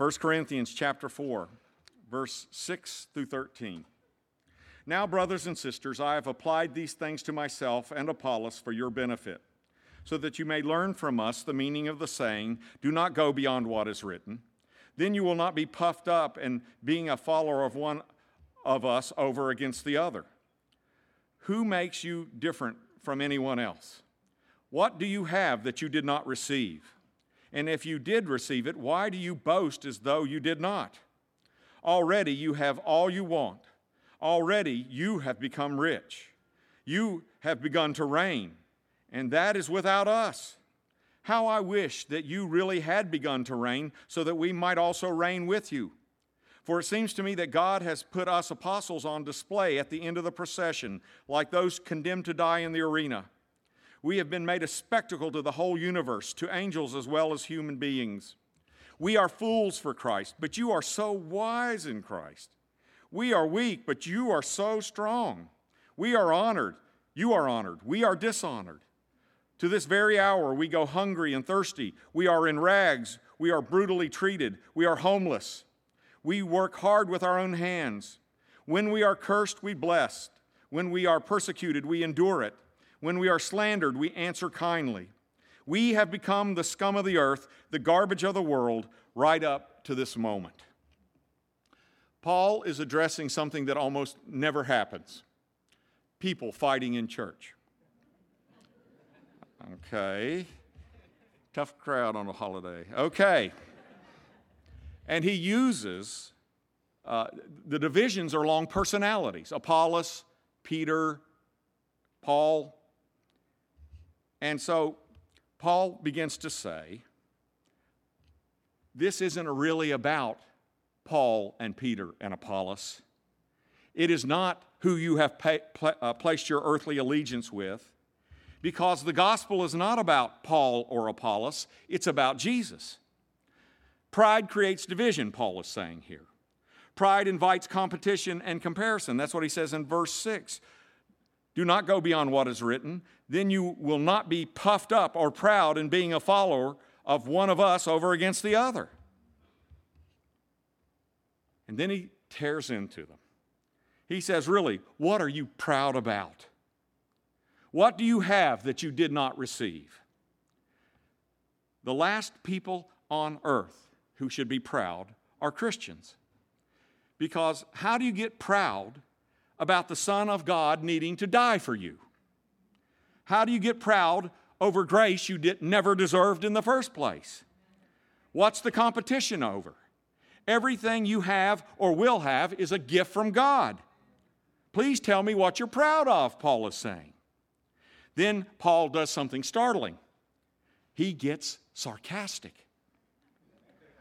1 Corinthians chapter 4, verse 6 through 13. Now, brothers and sisters, I have applied these things to myself and Apollos for your benefit, so that you may learn from us the meaning of the saying, Do not go beyond what is written. Then you will not be puffed up and being a follower of one of us over against the other. Who makes you different from anyone else? What do you have that you did not receive? And if you did receive it, why do you boast as though you did not? Already you have all you want. Already you have become rich. You have begun to reign, and that is without us. How I wish that you really had begun to reign so that we might also reign with you. For it seems to me that God has put us apostles on display at the end of the procession, like those condemned to die in the arena. We have been made a spectacle to the whole universe, to angels as well as human beings. We are fools for Christ, but you are so wise in Christ. We are weak, but you are so strong. We are honored, you are honored. We are dishonored. To this very hour, we go hungry and thirsty. We are in rags. We are brutally treated. We are homeless. We work hard with our own hands. When we are cursed, we bless. When we are persecuted, we endure it. When we are slandered, we answer kindly. We have become the scum of the earth, the garbage of the world, right up to this moment. Paul is addressing something that almost never happens people fighting in church. Okay. Tough crowd on a holiday. Okay. And he uses uh, the divisions are along personalities Apollos, Peter, Paul, and so Paul begins to say, this isn't really about Paul and Peter and Apollos. It is not who you have pl- uh, placed your earthly allegiance with, because the gospel is not about Paul or Apollos, it's about Jesus. Pride creates division, Paul is saying here. Pride invites competition and comparison. That's what he says in verse 6. Do not go beyond what is written. Then you will not be puffed up or proud in being a follower of one of us over against the other. And then he tears into them. He says, Really, what are you proud about? What do you have that you did not receive? The last people on earth who should be proud are Christians. Because how do you get proud about the Son of God needing to die for you? How do you get proud over grace you did, never deserved in the first place? What's the competition over? Everything you have or will have is a gift from God. Please tell me what you're proud of, Paul is saying. Then Paul does something startling. He gets sarcastic.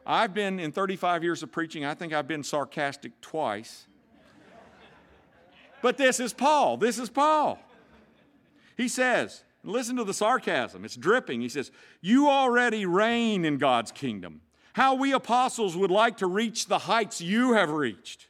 I've been in 35 years of preaching, I think I've been sarcastic twice. But this is Paul. This is Paul. He says, listen to the sarcasm, it's dripping. He says, You already reign in God's kingdom. How we apostles would like to reach the heights you have reached.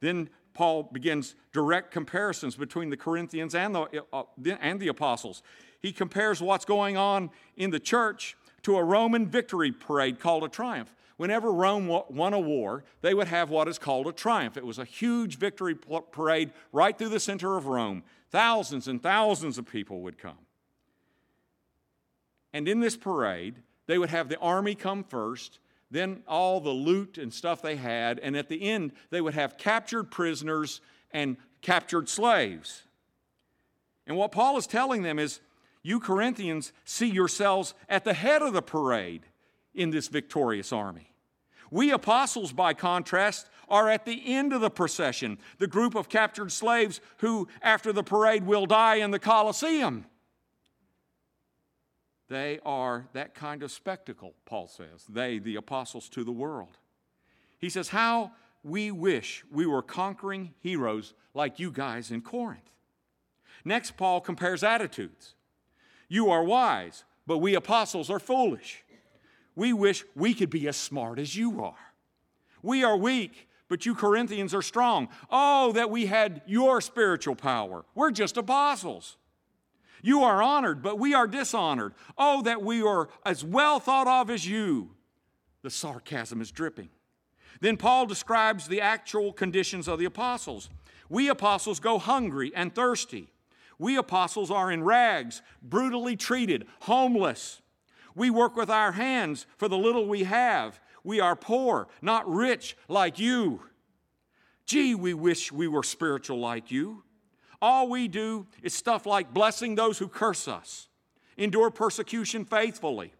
Then Paul begins direct comparisons between the Corinthians and the, uh, and the apostles. He compares what's going on in the church to a Roman victory parade called a triumph. Whenever Rome won a war, they would have what is called a triumph. It was a huge victory parade right through the center of Rome. Thousands and thousands of people would come. And in this parade, they would have the army come first, then all the loot and stuff they had, and at the end, they would have captured prisoners and captured slaves. And what Paul is telling them is you Corinthians see yourselves at the head of the parade in this victorious army. We apostles, by contrast, are at the end of the procession, the group of captured slaves who, after the parade, will die in the Colosseum. They are that kind of spectacle, Paul says. They, the apostles to the world. He says, How we wish we were conquering heroes like you guys in Corinth. Next, Paul compares attitudes. You are wise, but we apostles are foolish. We wish we could be as smart as you are. We are weak, but you Corinthians are strong. Oh, that we had your spiritual power. We're just apostles. You are honored, but we are dishonored. Oh, that we are as well thought of as you. The sarcasm is dripping. Then Paul describes the actual conditions of the apostles. We apostles go hungry and thirsty. We apostles are in rags, brutally treated, homeless. We work with our hands for the little we have. We are poor, not rich like you. Gee, we wish we were spiritual like you. All we do is stuff like blessing those who curse us, endure persecution faithfully,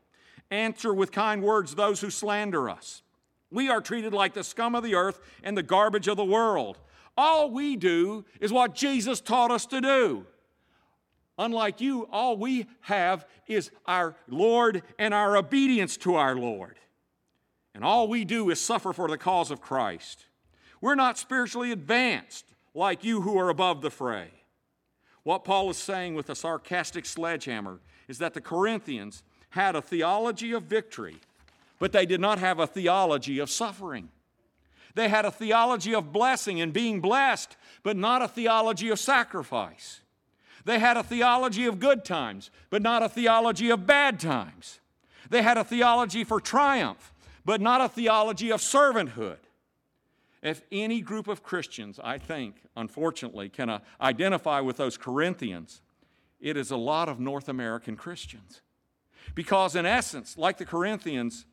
answer with kind words those who slander us. We are treated like the scum of the earth and the garbage of the world. All we do is what Jesus taught us to do. Unlike you, all we have is our Lord and our obedience to our Lord. And all we do is suffer for the cause of Christ. We're not spiritually advanced like you who are above the fray. What Paul is saying with a sarcastic sledgehammer is that the Corinthians had a theology of victory, but they did not have a theology of suffering. They had a theology of blessing and being blessed, but not a theology of sacrifice. They had a theology of good times, but not a theology of bad times. They had a theology for triumph, but not a theology of servanthood. If any group of Christians, I think, unfortunately, can uh, identify with those Corinthians, it is a lot of North American Christians. Because, in essence, like the Corinthians,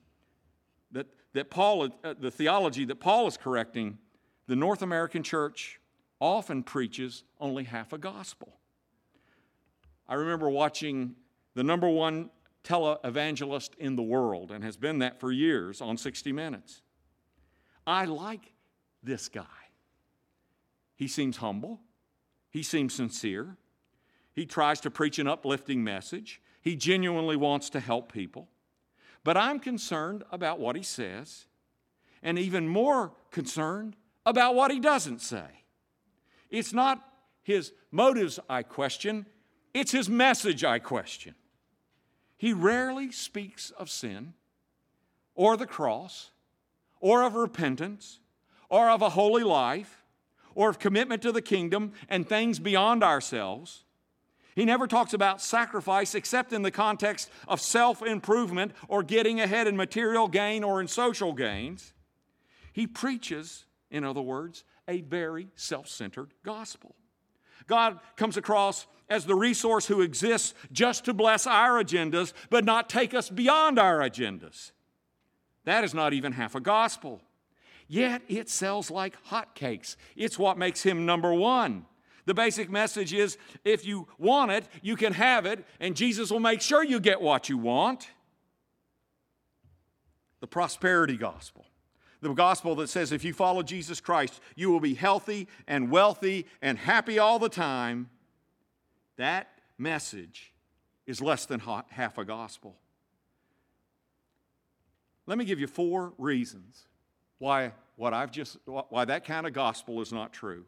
that, that Paul, uh, the theology that Paul is correcting, the North American church often preaches only half a gospel. I remember watching the number one televangelist in the world, and has been that for years on 60 Minutes. I like this guy. He seems humble, he seems sincere, he tries to preach an uplifting message, he genuinely wants to help people. But I'm concerned about what he says, and even more concerned about what he doesn't say. It's not his motives I question, it's his message I question. He rarely speaks of sin or the cross or of repentance or of a holy life or of commitment to the kingdom and things beyond ourselves. He never talks about sacrifice except in the context of self improvement or getting ahead in material gain or in social gains. He preaches, in other words, a very self centered gospel. God comes across as the resource who exists just to bless our agendas, but not take us beyond our agendas. That is not even half a gospel. Yet it sells like hotcakes. It's what makes him number one. The basic message is if you want it, you can have it, and Jesus will make sure you get what you want. The prosperity gospel. The gospel that says if you follow Jesus Christ, you will be healthy and wealthy and happy all the time. That message is less than half a gospel. Let me give you four reasons why what I've just why that kind of gospel is not true.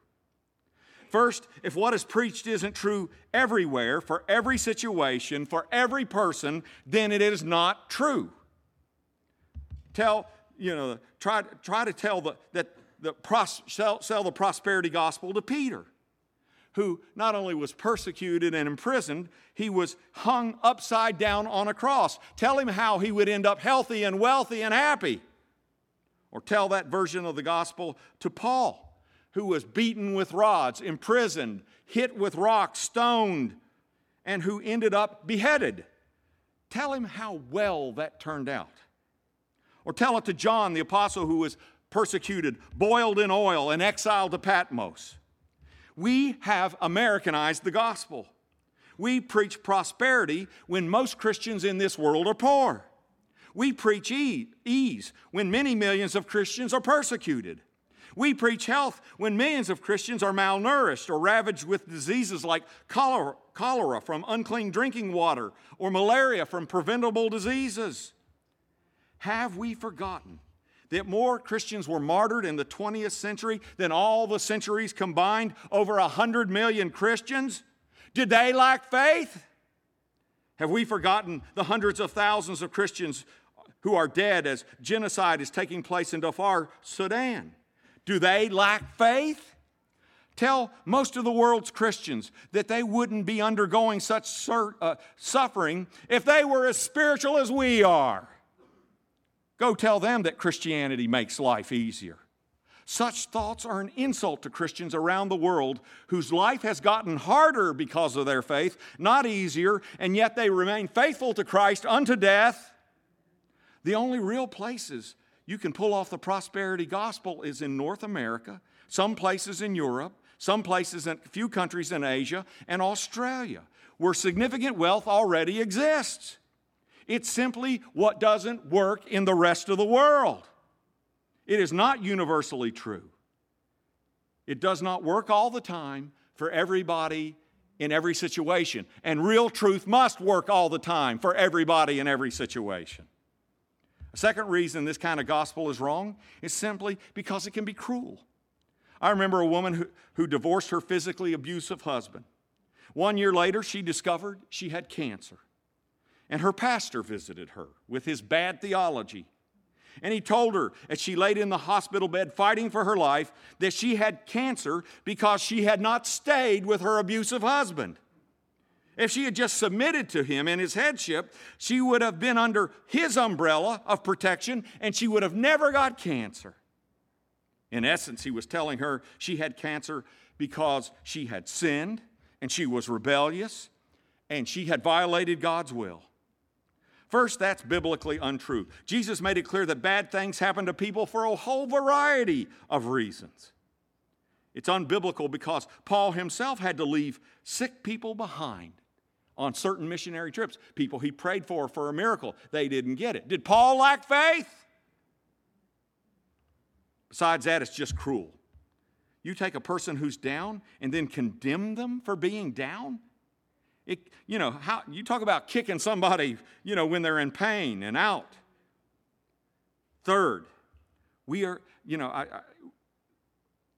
First, if what is preached isn't true everywhere, for every situation, for every person, then it is not true. Tell, you know, try, try to tell the, that the sell, sell the prosperity gospel to Peter, who not only was persecuted and imprisoned, he was hung upside down on a cross. Tell him how he would end up healthy and wealthy and happy. Or tell that version of the gospel to Paul, who was beaten with rods, imprisoned, hit with rocks, stoned, and who ended up beheaded. Tell him how well that turned out. Or tell it to John, the apostle who was persecuted, boiled in oil, and exiled to Patmos. We have Americanized the gospel. We preach prosperity when most Christians in this world are poor. We preach ease when many millions of Christians are persecuted. We preach health when millions of Christians are malnourished or ravaged with diseases like cholera, from unclean drinking water or malaria from preventable diseases. Have we forgotten that more Christians were martyred in the 20th century than all the centuries combined? Over 100 million Christians? Did they lack faith? Have we forgotten the hundreds of thousands of Christians who are dead as genocide is taking place in Darfur, Sudan? Do they lack faith? Tell most of the world's Christians that they wouldn't be undergoing such sur- uh, suffering if they were as spiritual as we are. Go tell them that Christianity makes life easier. Such thoughts are an insult to Christians around the world whose life has gotten harder because of their faith, not easier, and yet they remain faithful to Christ unto death. The only real places you can pull off the prosperity gospel is in North America, some places in Europe, some places in a few countries in Asia, and Australia, where significant wealth already exists. It's simply what doesn't work in the rest of the world. It is not universally true. It does not work all the time for everybody in every situation. And real truth must work all the time for everybody in every situation. A second reason this kind of gospel is wrong is simply because it can be cruel. I remember a woman who, who divorced her physically abusive husband. One year later, she discovered she had cancer. And her pastor visited her with his bad theology. And he told her, as she laid in the hospital bed fighting for her life, that she had cancer because she had not stayed with her abusive husband. If she had just submitted to him and his headship, she would have been under his umbrella of protection and she would have never got cancer. In essence, he was telling her she had cancer because she had sinned and she was rebellious and she had violated God's will. First, that's biblically untrue. Jesus made it clear that bad things happen to people for a whole variety of reasons. It's unbiblical because Paul himself had to leave sick people behind on certain missionary trips. People he prayed for for a miracle, they didn't get it. Did Paul lack faith? Besides that, it's just cruel. You take a person who's down and then condemn them for being down? It, you know, how, you talk about kicking somebody, you know, when they're in pain and out. Third, we are, you know, I, I,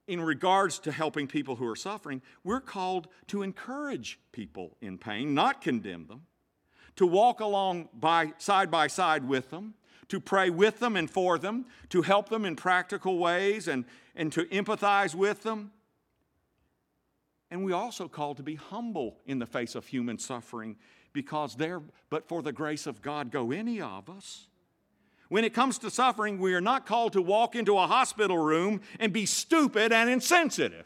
in regards to helping people who are suffering, we're called to encourage people in pain, not condemn them, to walk along by, side by side with them, to pray with them and for them, to help them in practical ways and, and to empathize with them. And we also called to be humble in the face of human suffering because there, but for the grace of God, go any of us. When it comes to suffering, we are not called to walk into a hospital room and be stupid and insensitive.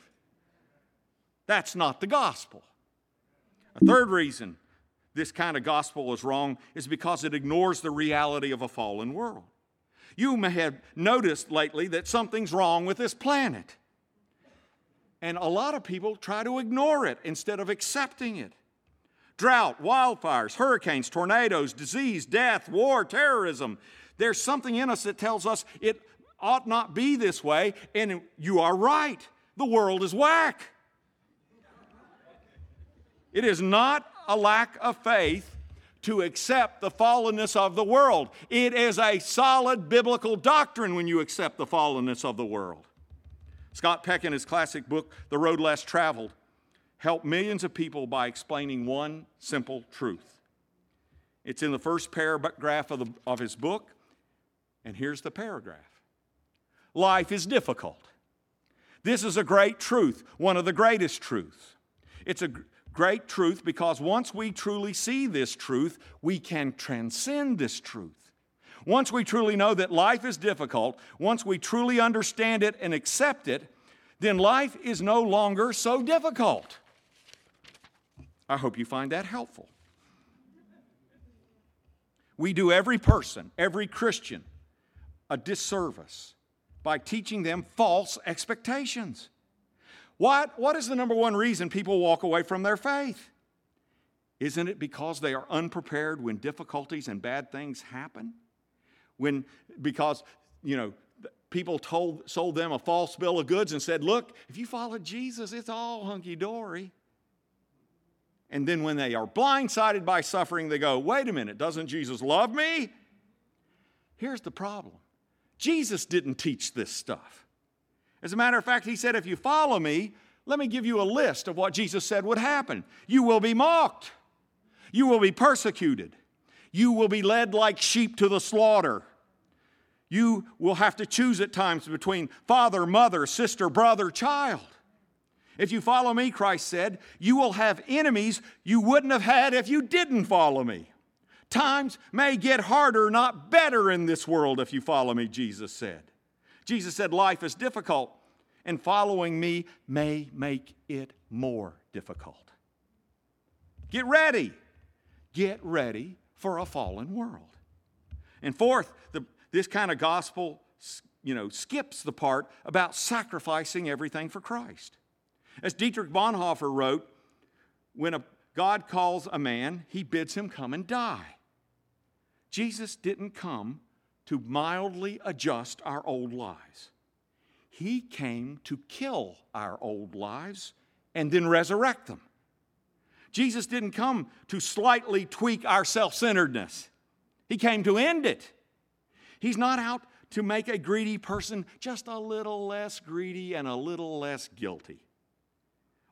That's not the gospel. A third reason this kind of gospel is wrong is because it ignores the reality of a fallen world. You may have noticed lately that something's wrong with this planet. And a lot of people try to ignore it instead of accepting it. Drought, wildfires, hurricanes, tornadoes, disease, death, war, terrorism, there's something in us that tells us it ought not be this way, and you are right. The world is whack. It is not a lack of faith to accept the fallenness of the world. It is a solid biblical doctrine when you accept the fallenness of the world. Scott Peck, in his classic book, The Road Less Traveled, helped millions of people by explaining one simple truth. It's in the first paragraph of, the, of his book. And here's the paragraph Life is difficult. This is a great truth, one of the greatest truths. It's a great truth because once we truly see this truth, we can transcend this truth. Once we truly know that life is difficult, once we truly understand it and accept it, then life is no longer so difficult. I hope you find that helpful. We do every person, every Christian, a disservice by teaching them false expectations. What, what is the number one reason people walk away from their faith? Isn't it because they are unprepared when difficulties and bad things happen? When, because, you know, people told, sold them a false bill of goods and said, look, if you follow Jesus, it's all hunky dory. And then when they are blindsided by suffering, they go, wait a minute, doesn't Jesus love me? Here's the problem Jesus didn't teach this stuff. As a matter of fact, he said, If you follow me, let me give you a list of what Jesus said would happen. You will be mocked, you will be persecuted, you will be led like sheep to the slaughter. You will have to choose at times between father, mother, sister, brother, child. If you follow me, Christ said, you will have enemies you wouldn't have had if you didn't follow me. Times may get harder, not better in this world if you follow me, Jesus said. Jesus said, Life is difficult, and following me may make it more difficult. Get ready. Get ready for a fallen world. And fourth, the, this kind of gospel you know, skips the part about sacrificing everything for Christ. As Dietrich Bonhoeffer wrote, when a, God calls a man, he bids him come and die. Jesus didn't come to mildly adjust our old lives. He came to kill our old lives and then resurrect them. Jesus didn't come to slightly tweak our self centeredness, He came to end it. He's not out to make a greedy person just a little less greedy and a little less guilty,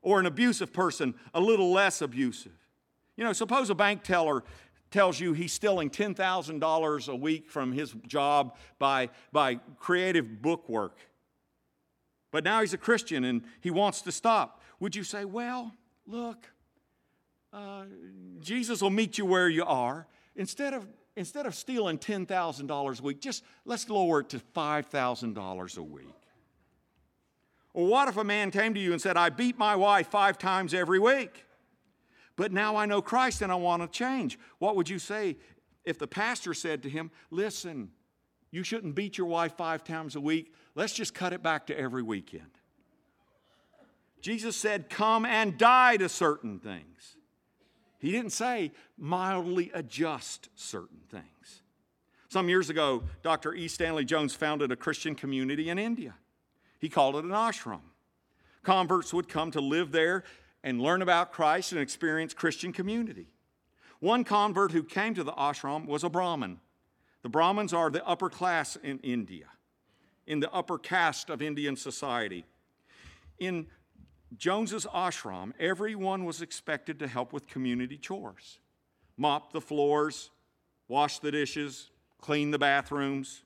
or an abusive person a little less abusive. You know, suppose a bank teller tells you he's stealing $10,000 a week from his job by, by creative book work. But now he's a Christian and he wants to stop. Would you say, well, look, uh, Jesus will meet you where you are. Instead of instead of stealing $10,000 a week, just let's lower it to $5,000 a week. Or what if a man came to you and said, I beat my wife five times every week, but now I know Christ and I want to change? What would you say if the pastor said to him, Listen, you shouldn't beat your wife five times a week, let's just cut it back to every weekend? Jesus said, Come and die to certain things. He didn't say mildly adjust certain things. Some years ago, Dr. E. Stanley Jones founded a Christian community in India. He called it an ashram. Converts would come to live there and learn about Christ and experience Christian community. One convert who came to the ashram was a Brahmin. The Brahmins are the upper class in India, in the upper caste of Indian society. In Jones's ashram, everyone was expected to help with community chores mop the floors, wash the dishes, clean the bathrooms.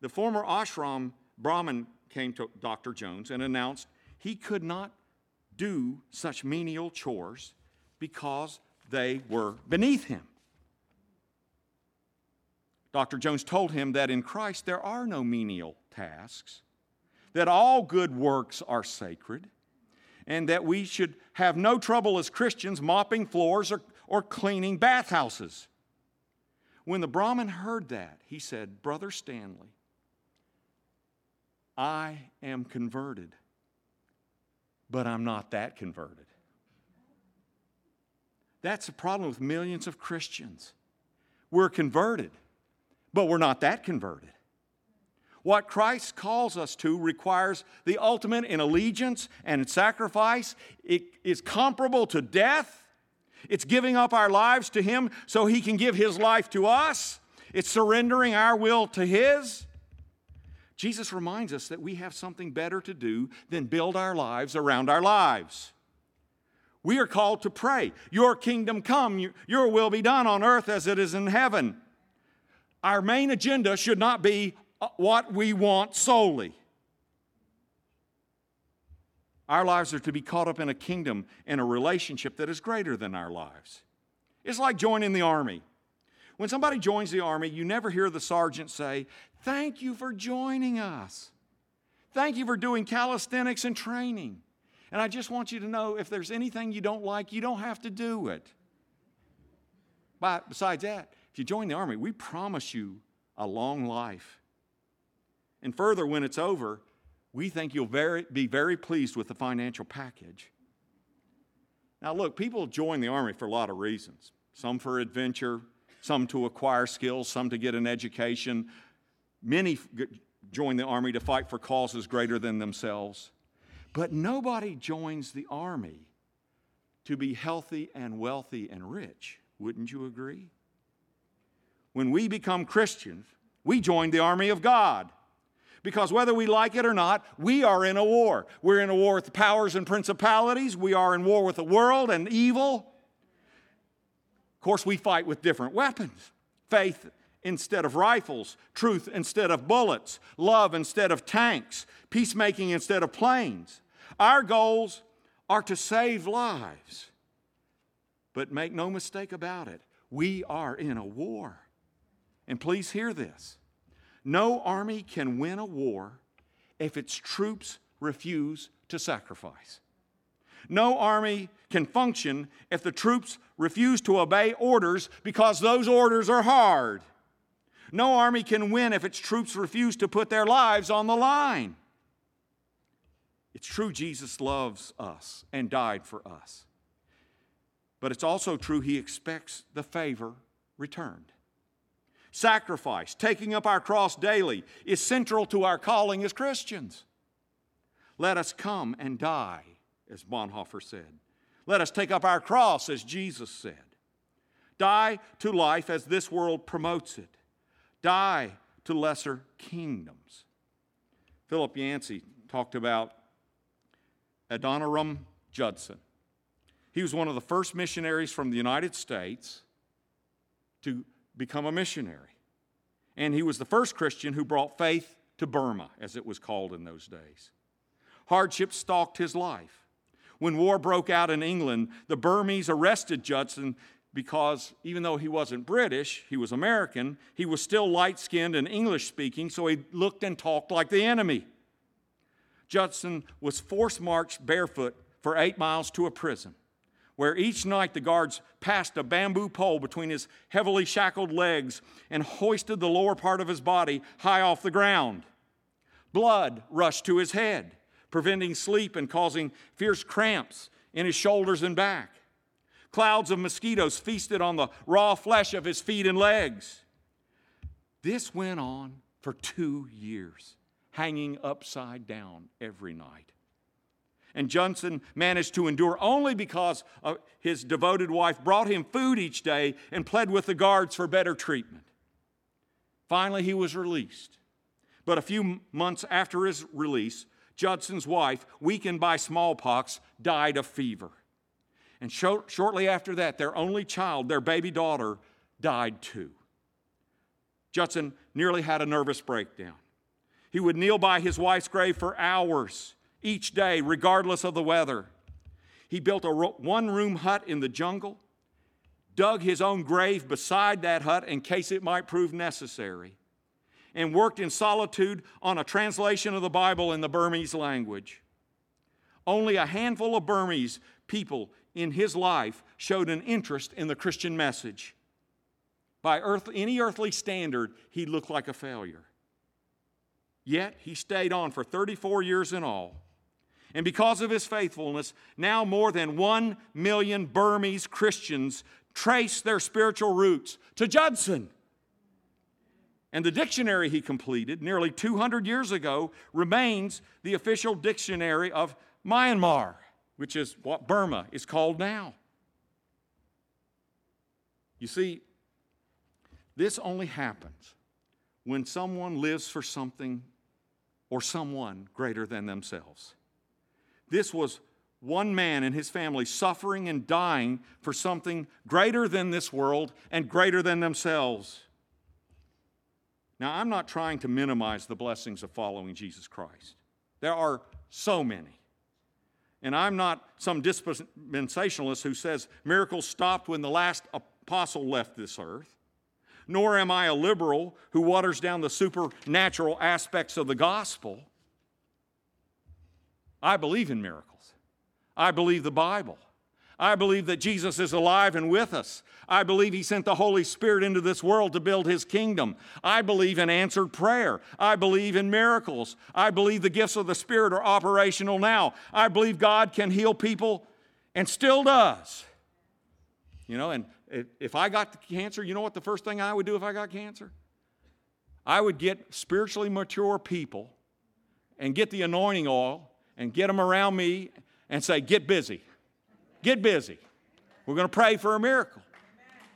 The former ashram Brahmin came to Dr. Jones and announced he could not do such menial chores because they were beneath him. Dr. Jones told him that in Christ there are no menial tasks, that all good works are sacred, and that we should have no trouble as Christians mopping floors or, or cleaning bathhouses. When the Brahmin heard that, he said, Brother Stanley, I am converted, but I'm not that converted. That's the problem with millions of Christians. We're converted, but we're not that converted. What Christ calls us to requires the ultimate in allegiance and sacrifice. It is comparable to death. It's giving up our lives to Him so He can give His life to us. It's surrendering our will to His. Jesus reminds us that we have something better to do than build our lives around our lives. We are called to pray, Your kingdom come, Your will be done on earth as it is in heaven. Our main agenda should not be Uh, what we want solely. Our lives are to be caught up in a kingdom and a relationship that is greater than our lives. It's like joining the army. When somebody joins the army, you never hear the sergeant say, Thank you for joining us. Thank you for doing calisthenics and training. And I just want you to know if there's anything you don't like, you don't have to do it. But besides that, if you join the army, we promise you a long life and further, when it's over, we think you'll very, be very pleased with the financial package. Now, look, people join the Army for a lot of reasons some for adventure, some to acquire skills, some to get an education. Many join the Army to fight for causes greater than themselves. But nobody joins the Army to be healthy and wealthy and rich. Wouldn't you agree? When we become Christians, we join the army of God. Because whether we like it or not, we are in a war. We're in a war with powers and principalities, we are in war with the world and evil. Of course, we fight with different weapons faith instead of rifles, truth instead of bullets, love instead of tanks, peacemaking instead of planes. Our goals are to save lives. But make no mistake about it, We are in a war. And please hear this no army can win a war if its troops refuse to sacrifice. No army can function if the troops refuse to obey orders because those orders are hard. No army can win if its troops refuse to put their lives on the line. It's true Jesus loves us and died for us. But it's also true he expects the favor returned. Sacrifice, taking up our cross daily, is central to our calling as Christians. Let us come and die, as Bonhoeffer said. Let us take up our cross, as Jesus said. Die to life as this world promotes it. Die to lesser kingdoms. Philip Yancey talked about Adoniram Judson. He was one of the first missionaries from the United States to become a missionary. And he was the first Christian who brought faith to Burma, as it was called in those days. Hardship stalked his life. When war broke out in England, the Burmese arrested Judson because even though he wasn't British, he was American, he was still light skinned and English speaking, so he looked and talked like the enemy. Judson was force marched barefoot for eight miles to a prison where each night the guards passed a bamboo pole between his heavily shackled legs and hoisted the lower part of his body high off the ground. Blood rushed to his head, preventing sleep and causing fierce cramps in his shoulders and back. Clouds of mosquitoes feasted on the raw flesh of his feet and legs. This went on for two years, hanging upside down every night and Judson managed to endure only because his devoted wife brought him food each day and pled with the guards for better treatment. Finally, he was released. But a few months after his release, Judson's wife, weakened by smallpox, died of fever. And shortly after that, their only child, their baby daughter, died too. Judson nearly had a nervous breakdown. He would kneel by his wife's grave for hours each day, regardless of the weather. He built a one room hut in the jungle, dug his own grave beside that hut in case it might prove necessary, and worked in solitude on a translation of the Bible in the Burmese language. Only a handful of Burmese people in his life showed an interest in the Christian message. By earth, any earthly standard, he looked like a failure. Yet he stayed on for 34 years in all and because of his faithfulness, now more than one million Burmese Christians trace their spiritual roots to Judson. And the dictionary he completed nearly 200 years ago remains the official dictionary of Myanmar, which is what Burma is called now. You see, this only happens when someone lives for something or someone greater than themselves. This was one man and his family suffering and dying for something greater than this world and greater than themselves. Now, I'm not trying to minimize the blessings of following Jesus Christ. There are so many. And I'm not some dispensationalist who says miracles stopped when the last apostle left this earth. Nor am I a liberal who waters down the supernatural aspects of the gospel. I believe in miracles. I believe the Bible. I believe that Jesus is alive and with us. I believe He sent the Holy Spirit into this world to build His kingdom. I believe in answered prayer. I believe in miracles. I believe the gifts of the Spirit are operational now. I believe God can heal people and still does. You know, and if I got cancer, you know what the first thing I would do if I got cancer? I would get spiritually mature people and get the anointing oil and get them around me and say, Get busy. Get busy. We're going to pray for a miracle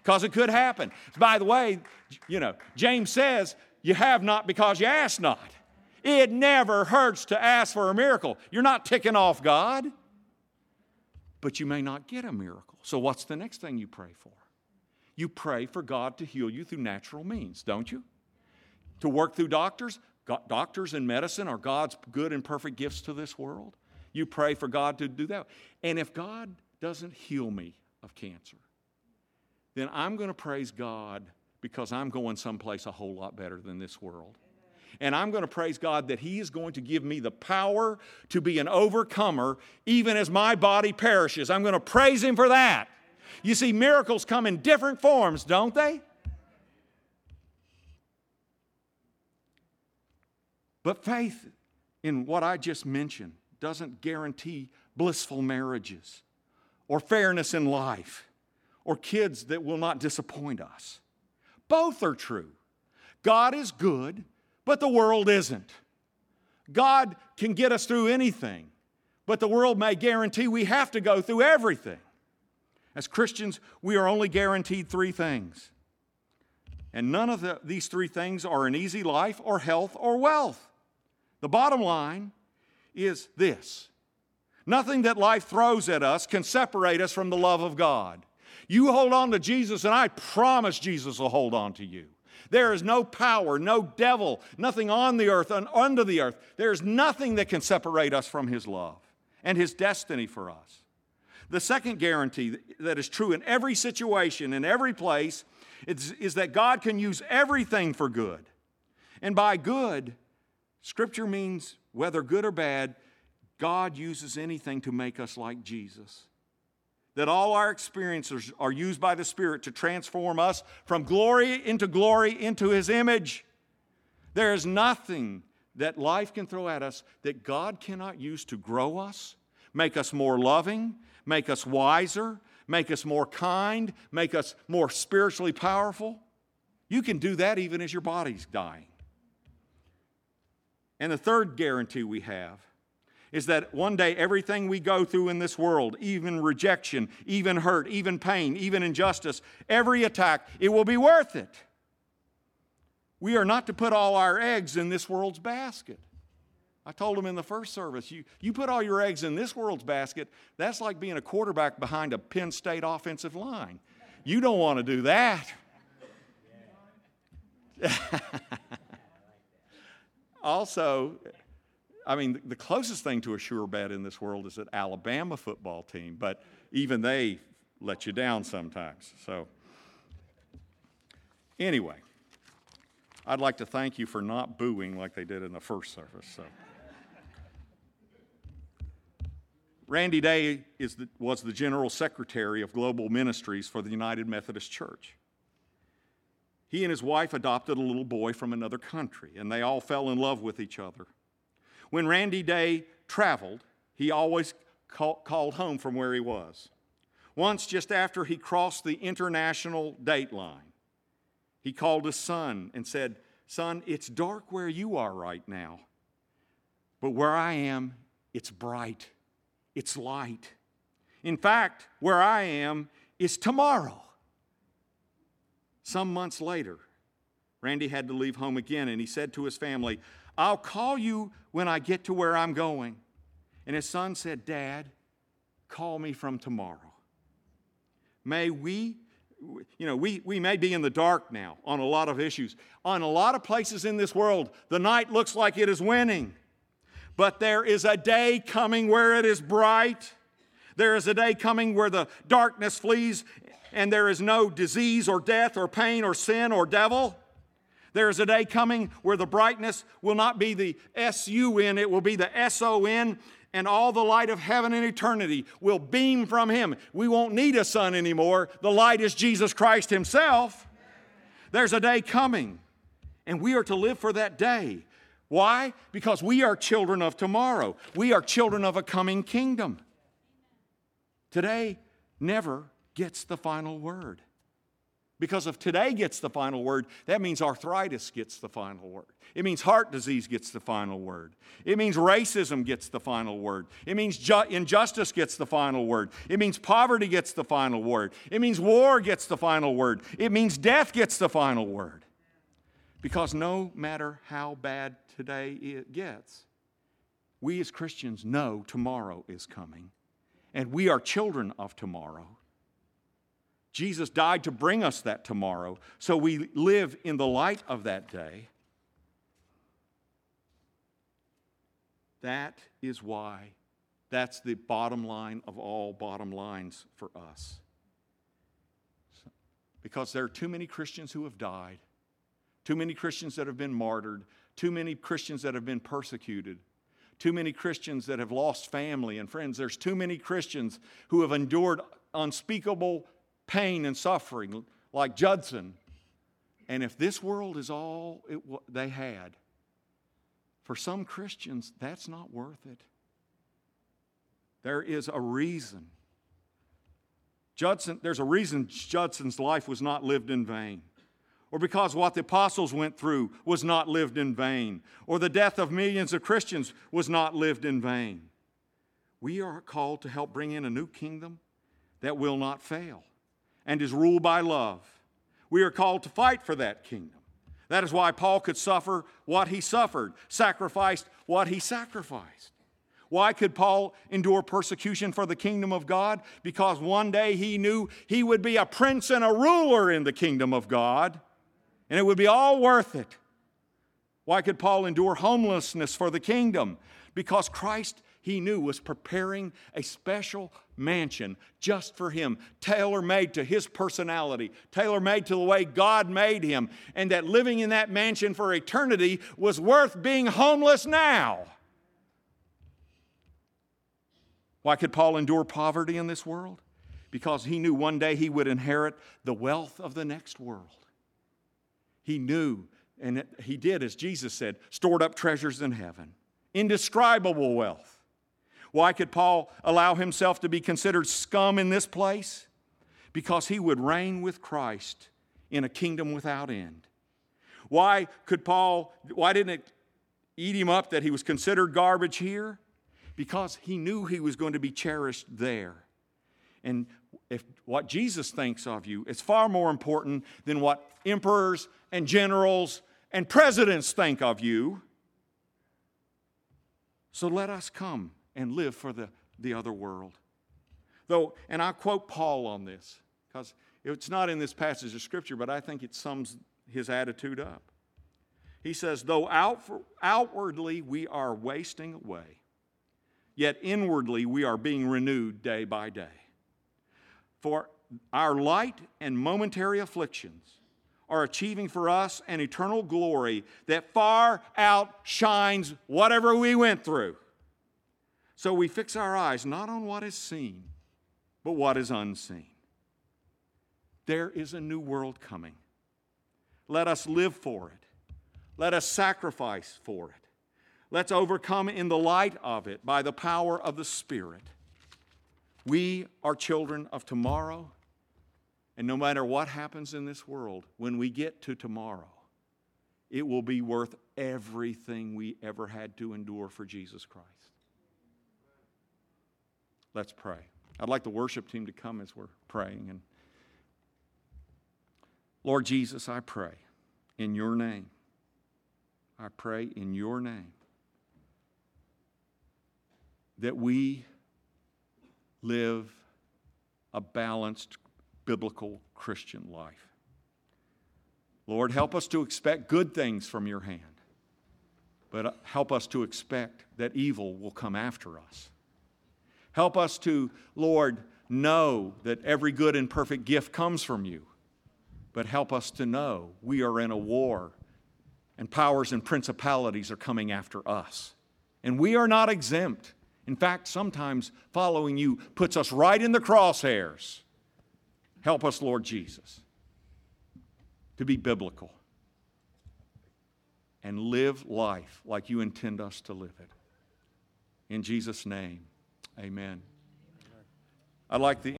because it could happen. By the way, you know, James says, You have not because you ask not. It never hurts to ask for a miracle. You're not ticking off God, but you may not get a miracle. So, what's the next thing you pray for? You pray for God to heal you through natural means, don't you? To work through doctors, doctors and medicine are God's good and perfect gifts to this world. You pray for God to do that. And if God doesn't heal me of cancer, then I'm going to praise God because I'm going someplace a whole lot better than this world. And I'm going to praise God that He is going to give me the power to be an overcomer even as my body perishes. I'm going to praise Him for that. You see, miracles come in different forms, don't they? But faith in what I just mentioned doesn't guarantee blissful marriages or fairness in life or kids that will not disappoint us. Both are true. God is good, but the world isn't. God can get us through anything, but the world may guarantee we have to go through everything. As Christians, we are only guaranteed three things. And none of the, these three things are an easy life or health or wealth. The bottom line is this nothing that life throws at us can separate us from the love of God. You hold on to Jesus, and I promise Jesus will hold on to you. There is no power, no devil, nothing on the earth and under the earth. There is nothing that can separate us from His love and His destiny for us. The second guarantee that is true in every situation, in every place, is, is that God can use everything for good. And by good, Scripture means whether good or bad, God uses anything to make us like Jesus. That all our experiences are used by the Spirit to transform us from glory into glory into His image. There is nothing that life can throw at us that God cannot use to grow us, make us more loving, make us wiser, make us more kind, make us more spiritually powerful. You can do that even as your body's dying. And the third guarantee we have is that one day everything we go through in this world, even rejection, even hurt, even pain, even injustice, every attack, it will be worth it. We are not to put all our eggs in this world's basket. I told them in the first service, you, you put all your eggs in this world's basket, that's like being a quarterback behind a Penn State offensive line. You don't want to do that. also, I mean, the closest thing to a sure bet in this world is an Alabama football team, but even they let you down sometimes. So, anyway, I'd like to thank you for not booing like they did in the first service. So. Randy Day the, was the General Secretary of Global Ministries for the United Methodist Church. He and his wife adopted a little boy from another country, and they all fell in love with each other. When Randy Day traveled, he always called home from where he was. Once, just after he crossed the international date line, he called his son and said, Son, it's dark where you are right now, but where I am, it's bright, it's light. In fact, where I am is tomorrow. Some months later, Randy had to leave home again, and he said to his family, I'll call you when I get to where I'm going. And his son said, Dad, call me from tomorrow. May we, you know, we, we may be in the dark now on a lot of issues. On a lot of places in this world, the night looks like it is winning. But there is a day coming where it is bright. There is a day coming where the darkness flees and there is no disease or death or pain or sin or devil. There is a day coming where the brightness will not be the S U N, it will be the S O N, and all the light of heaven and eternity will beam from Him. We won't need a sun anymore. The light is Jesus Christ Himself. There's a day coming, and we are to live for that day. Why? Because we are children of tomorrow, we are children of a coming kingdom. Today never gets the final word. Because if today gets the final word, that means arthritis gets the final word. It means heart disease gets the final word. It means racism gets the final word. It means ju- injustice gets the final word. It means poverty gets the final word. It means war gets the final word. It means death gets the final word. Because no matter how bad today it gets, we as Christians know tomorrow is coming. And we are children of tomorrow. Jesus died to bring us that tomorrow, so we live in the light of that day. That is why, that's the bottom line of all bottom lines for us. because there are too many Christians who have died, too many Christians that have been martyred, too many Christians that have been persecuted, too many Christians that have lost family and friends. There's too many Christians who have endured unspeakable pain and suffering, like Judson. And if this world is all it, they had, for some Christians, that's not worth it. There is a reason. Judson, there's a reason Judson's life was not lived in vain or because what the apostles went through was not lived in vain, or the death of millions of Christians was not lived in vain. We are called to help bring in a new kingdom that will not fail and is ruled by love. We are called to fight for that kingdom. That is why Paul could suffer what he suffered, sacrificed what he sacrificed. Why could Paul endure persecution for the kingdom of God? Because one day he knew he would be a prince and a ruler in the kingdom of God and it would be all worth it. Why could Paul endure homelessness for the kingdom? Because Christ, he knew, was preparing a special mansion just for him, tailor made to his personality, tailor made to the way God made him, and that living in that mansion for eternity was worth being homeless now. Why could Paul endure poverty in this world? Because he knew one day he would inherit the wealth of the next world. He knew, and he did, as Jesus said, stored up treasures in heaven, indescribable wealth. Why could Paul allow himself to be considered scum in this place? Because he would reign with Christ in a kingdom without end. Why could Paul, why didn't it eat him up that he was considered garbage here? Because he knew he was going to be cherished there. And if what Jesus thinks of you is far more important than what emperors and generals and presidents think of you. So let us come and live for the, the other world. Though, and I quote Paul on this, because it's not in this passage of Scripture, but I think it sums his attitude up. He says, Though out, outwardly we are wasting away, yet inwardly we are being renewed day by day. For our light and momentary afflictions are achieving for us an eternal glory that far outshines whatever we went through. So we fix our eyes not on what is seen, but what is unseen. There is a new world coming. Let us live for it. Let us sacrifice for it. Let's overcome in the light of it by the power of the Spirit. We are children of tomorrow and no matter what happens in this world, when we get to tomorrow, it will be worth everything we ever had to endure for Jesus Christ. Let's pray. I'd like the worship team to come as we're praying. And Lord Jesus, I pray in your name. I pray in your name that we live a balanced biblical Christian life. Lord, help us to expect good things from your hand, but help us to expect that evil will come after us. Help us to, Lord, know that every good and perfect gift comes from you, but help us to know we are in a war and powers and principalities are coming after us. And we are not exempt. In fact, sometimes following you puts us right in the crosshairs. Help us, Lord Jesus, to be biblical and live life like you intend us to live it. In Jesus' name, amen. I like the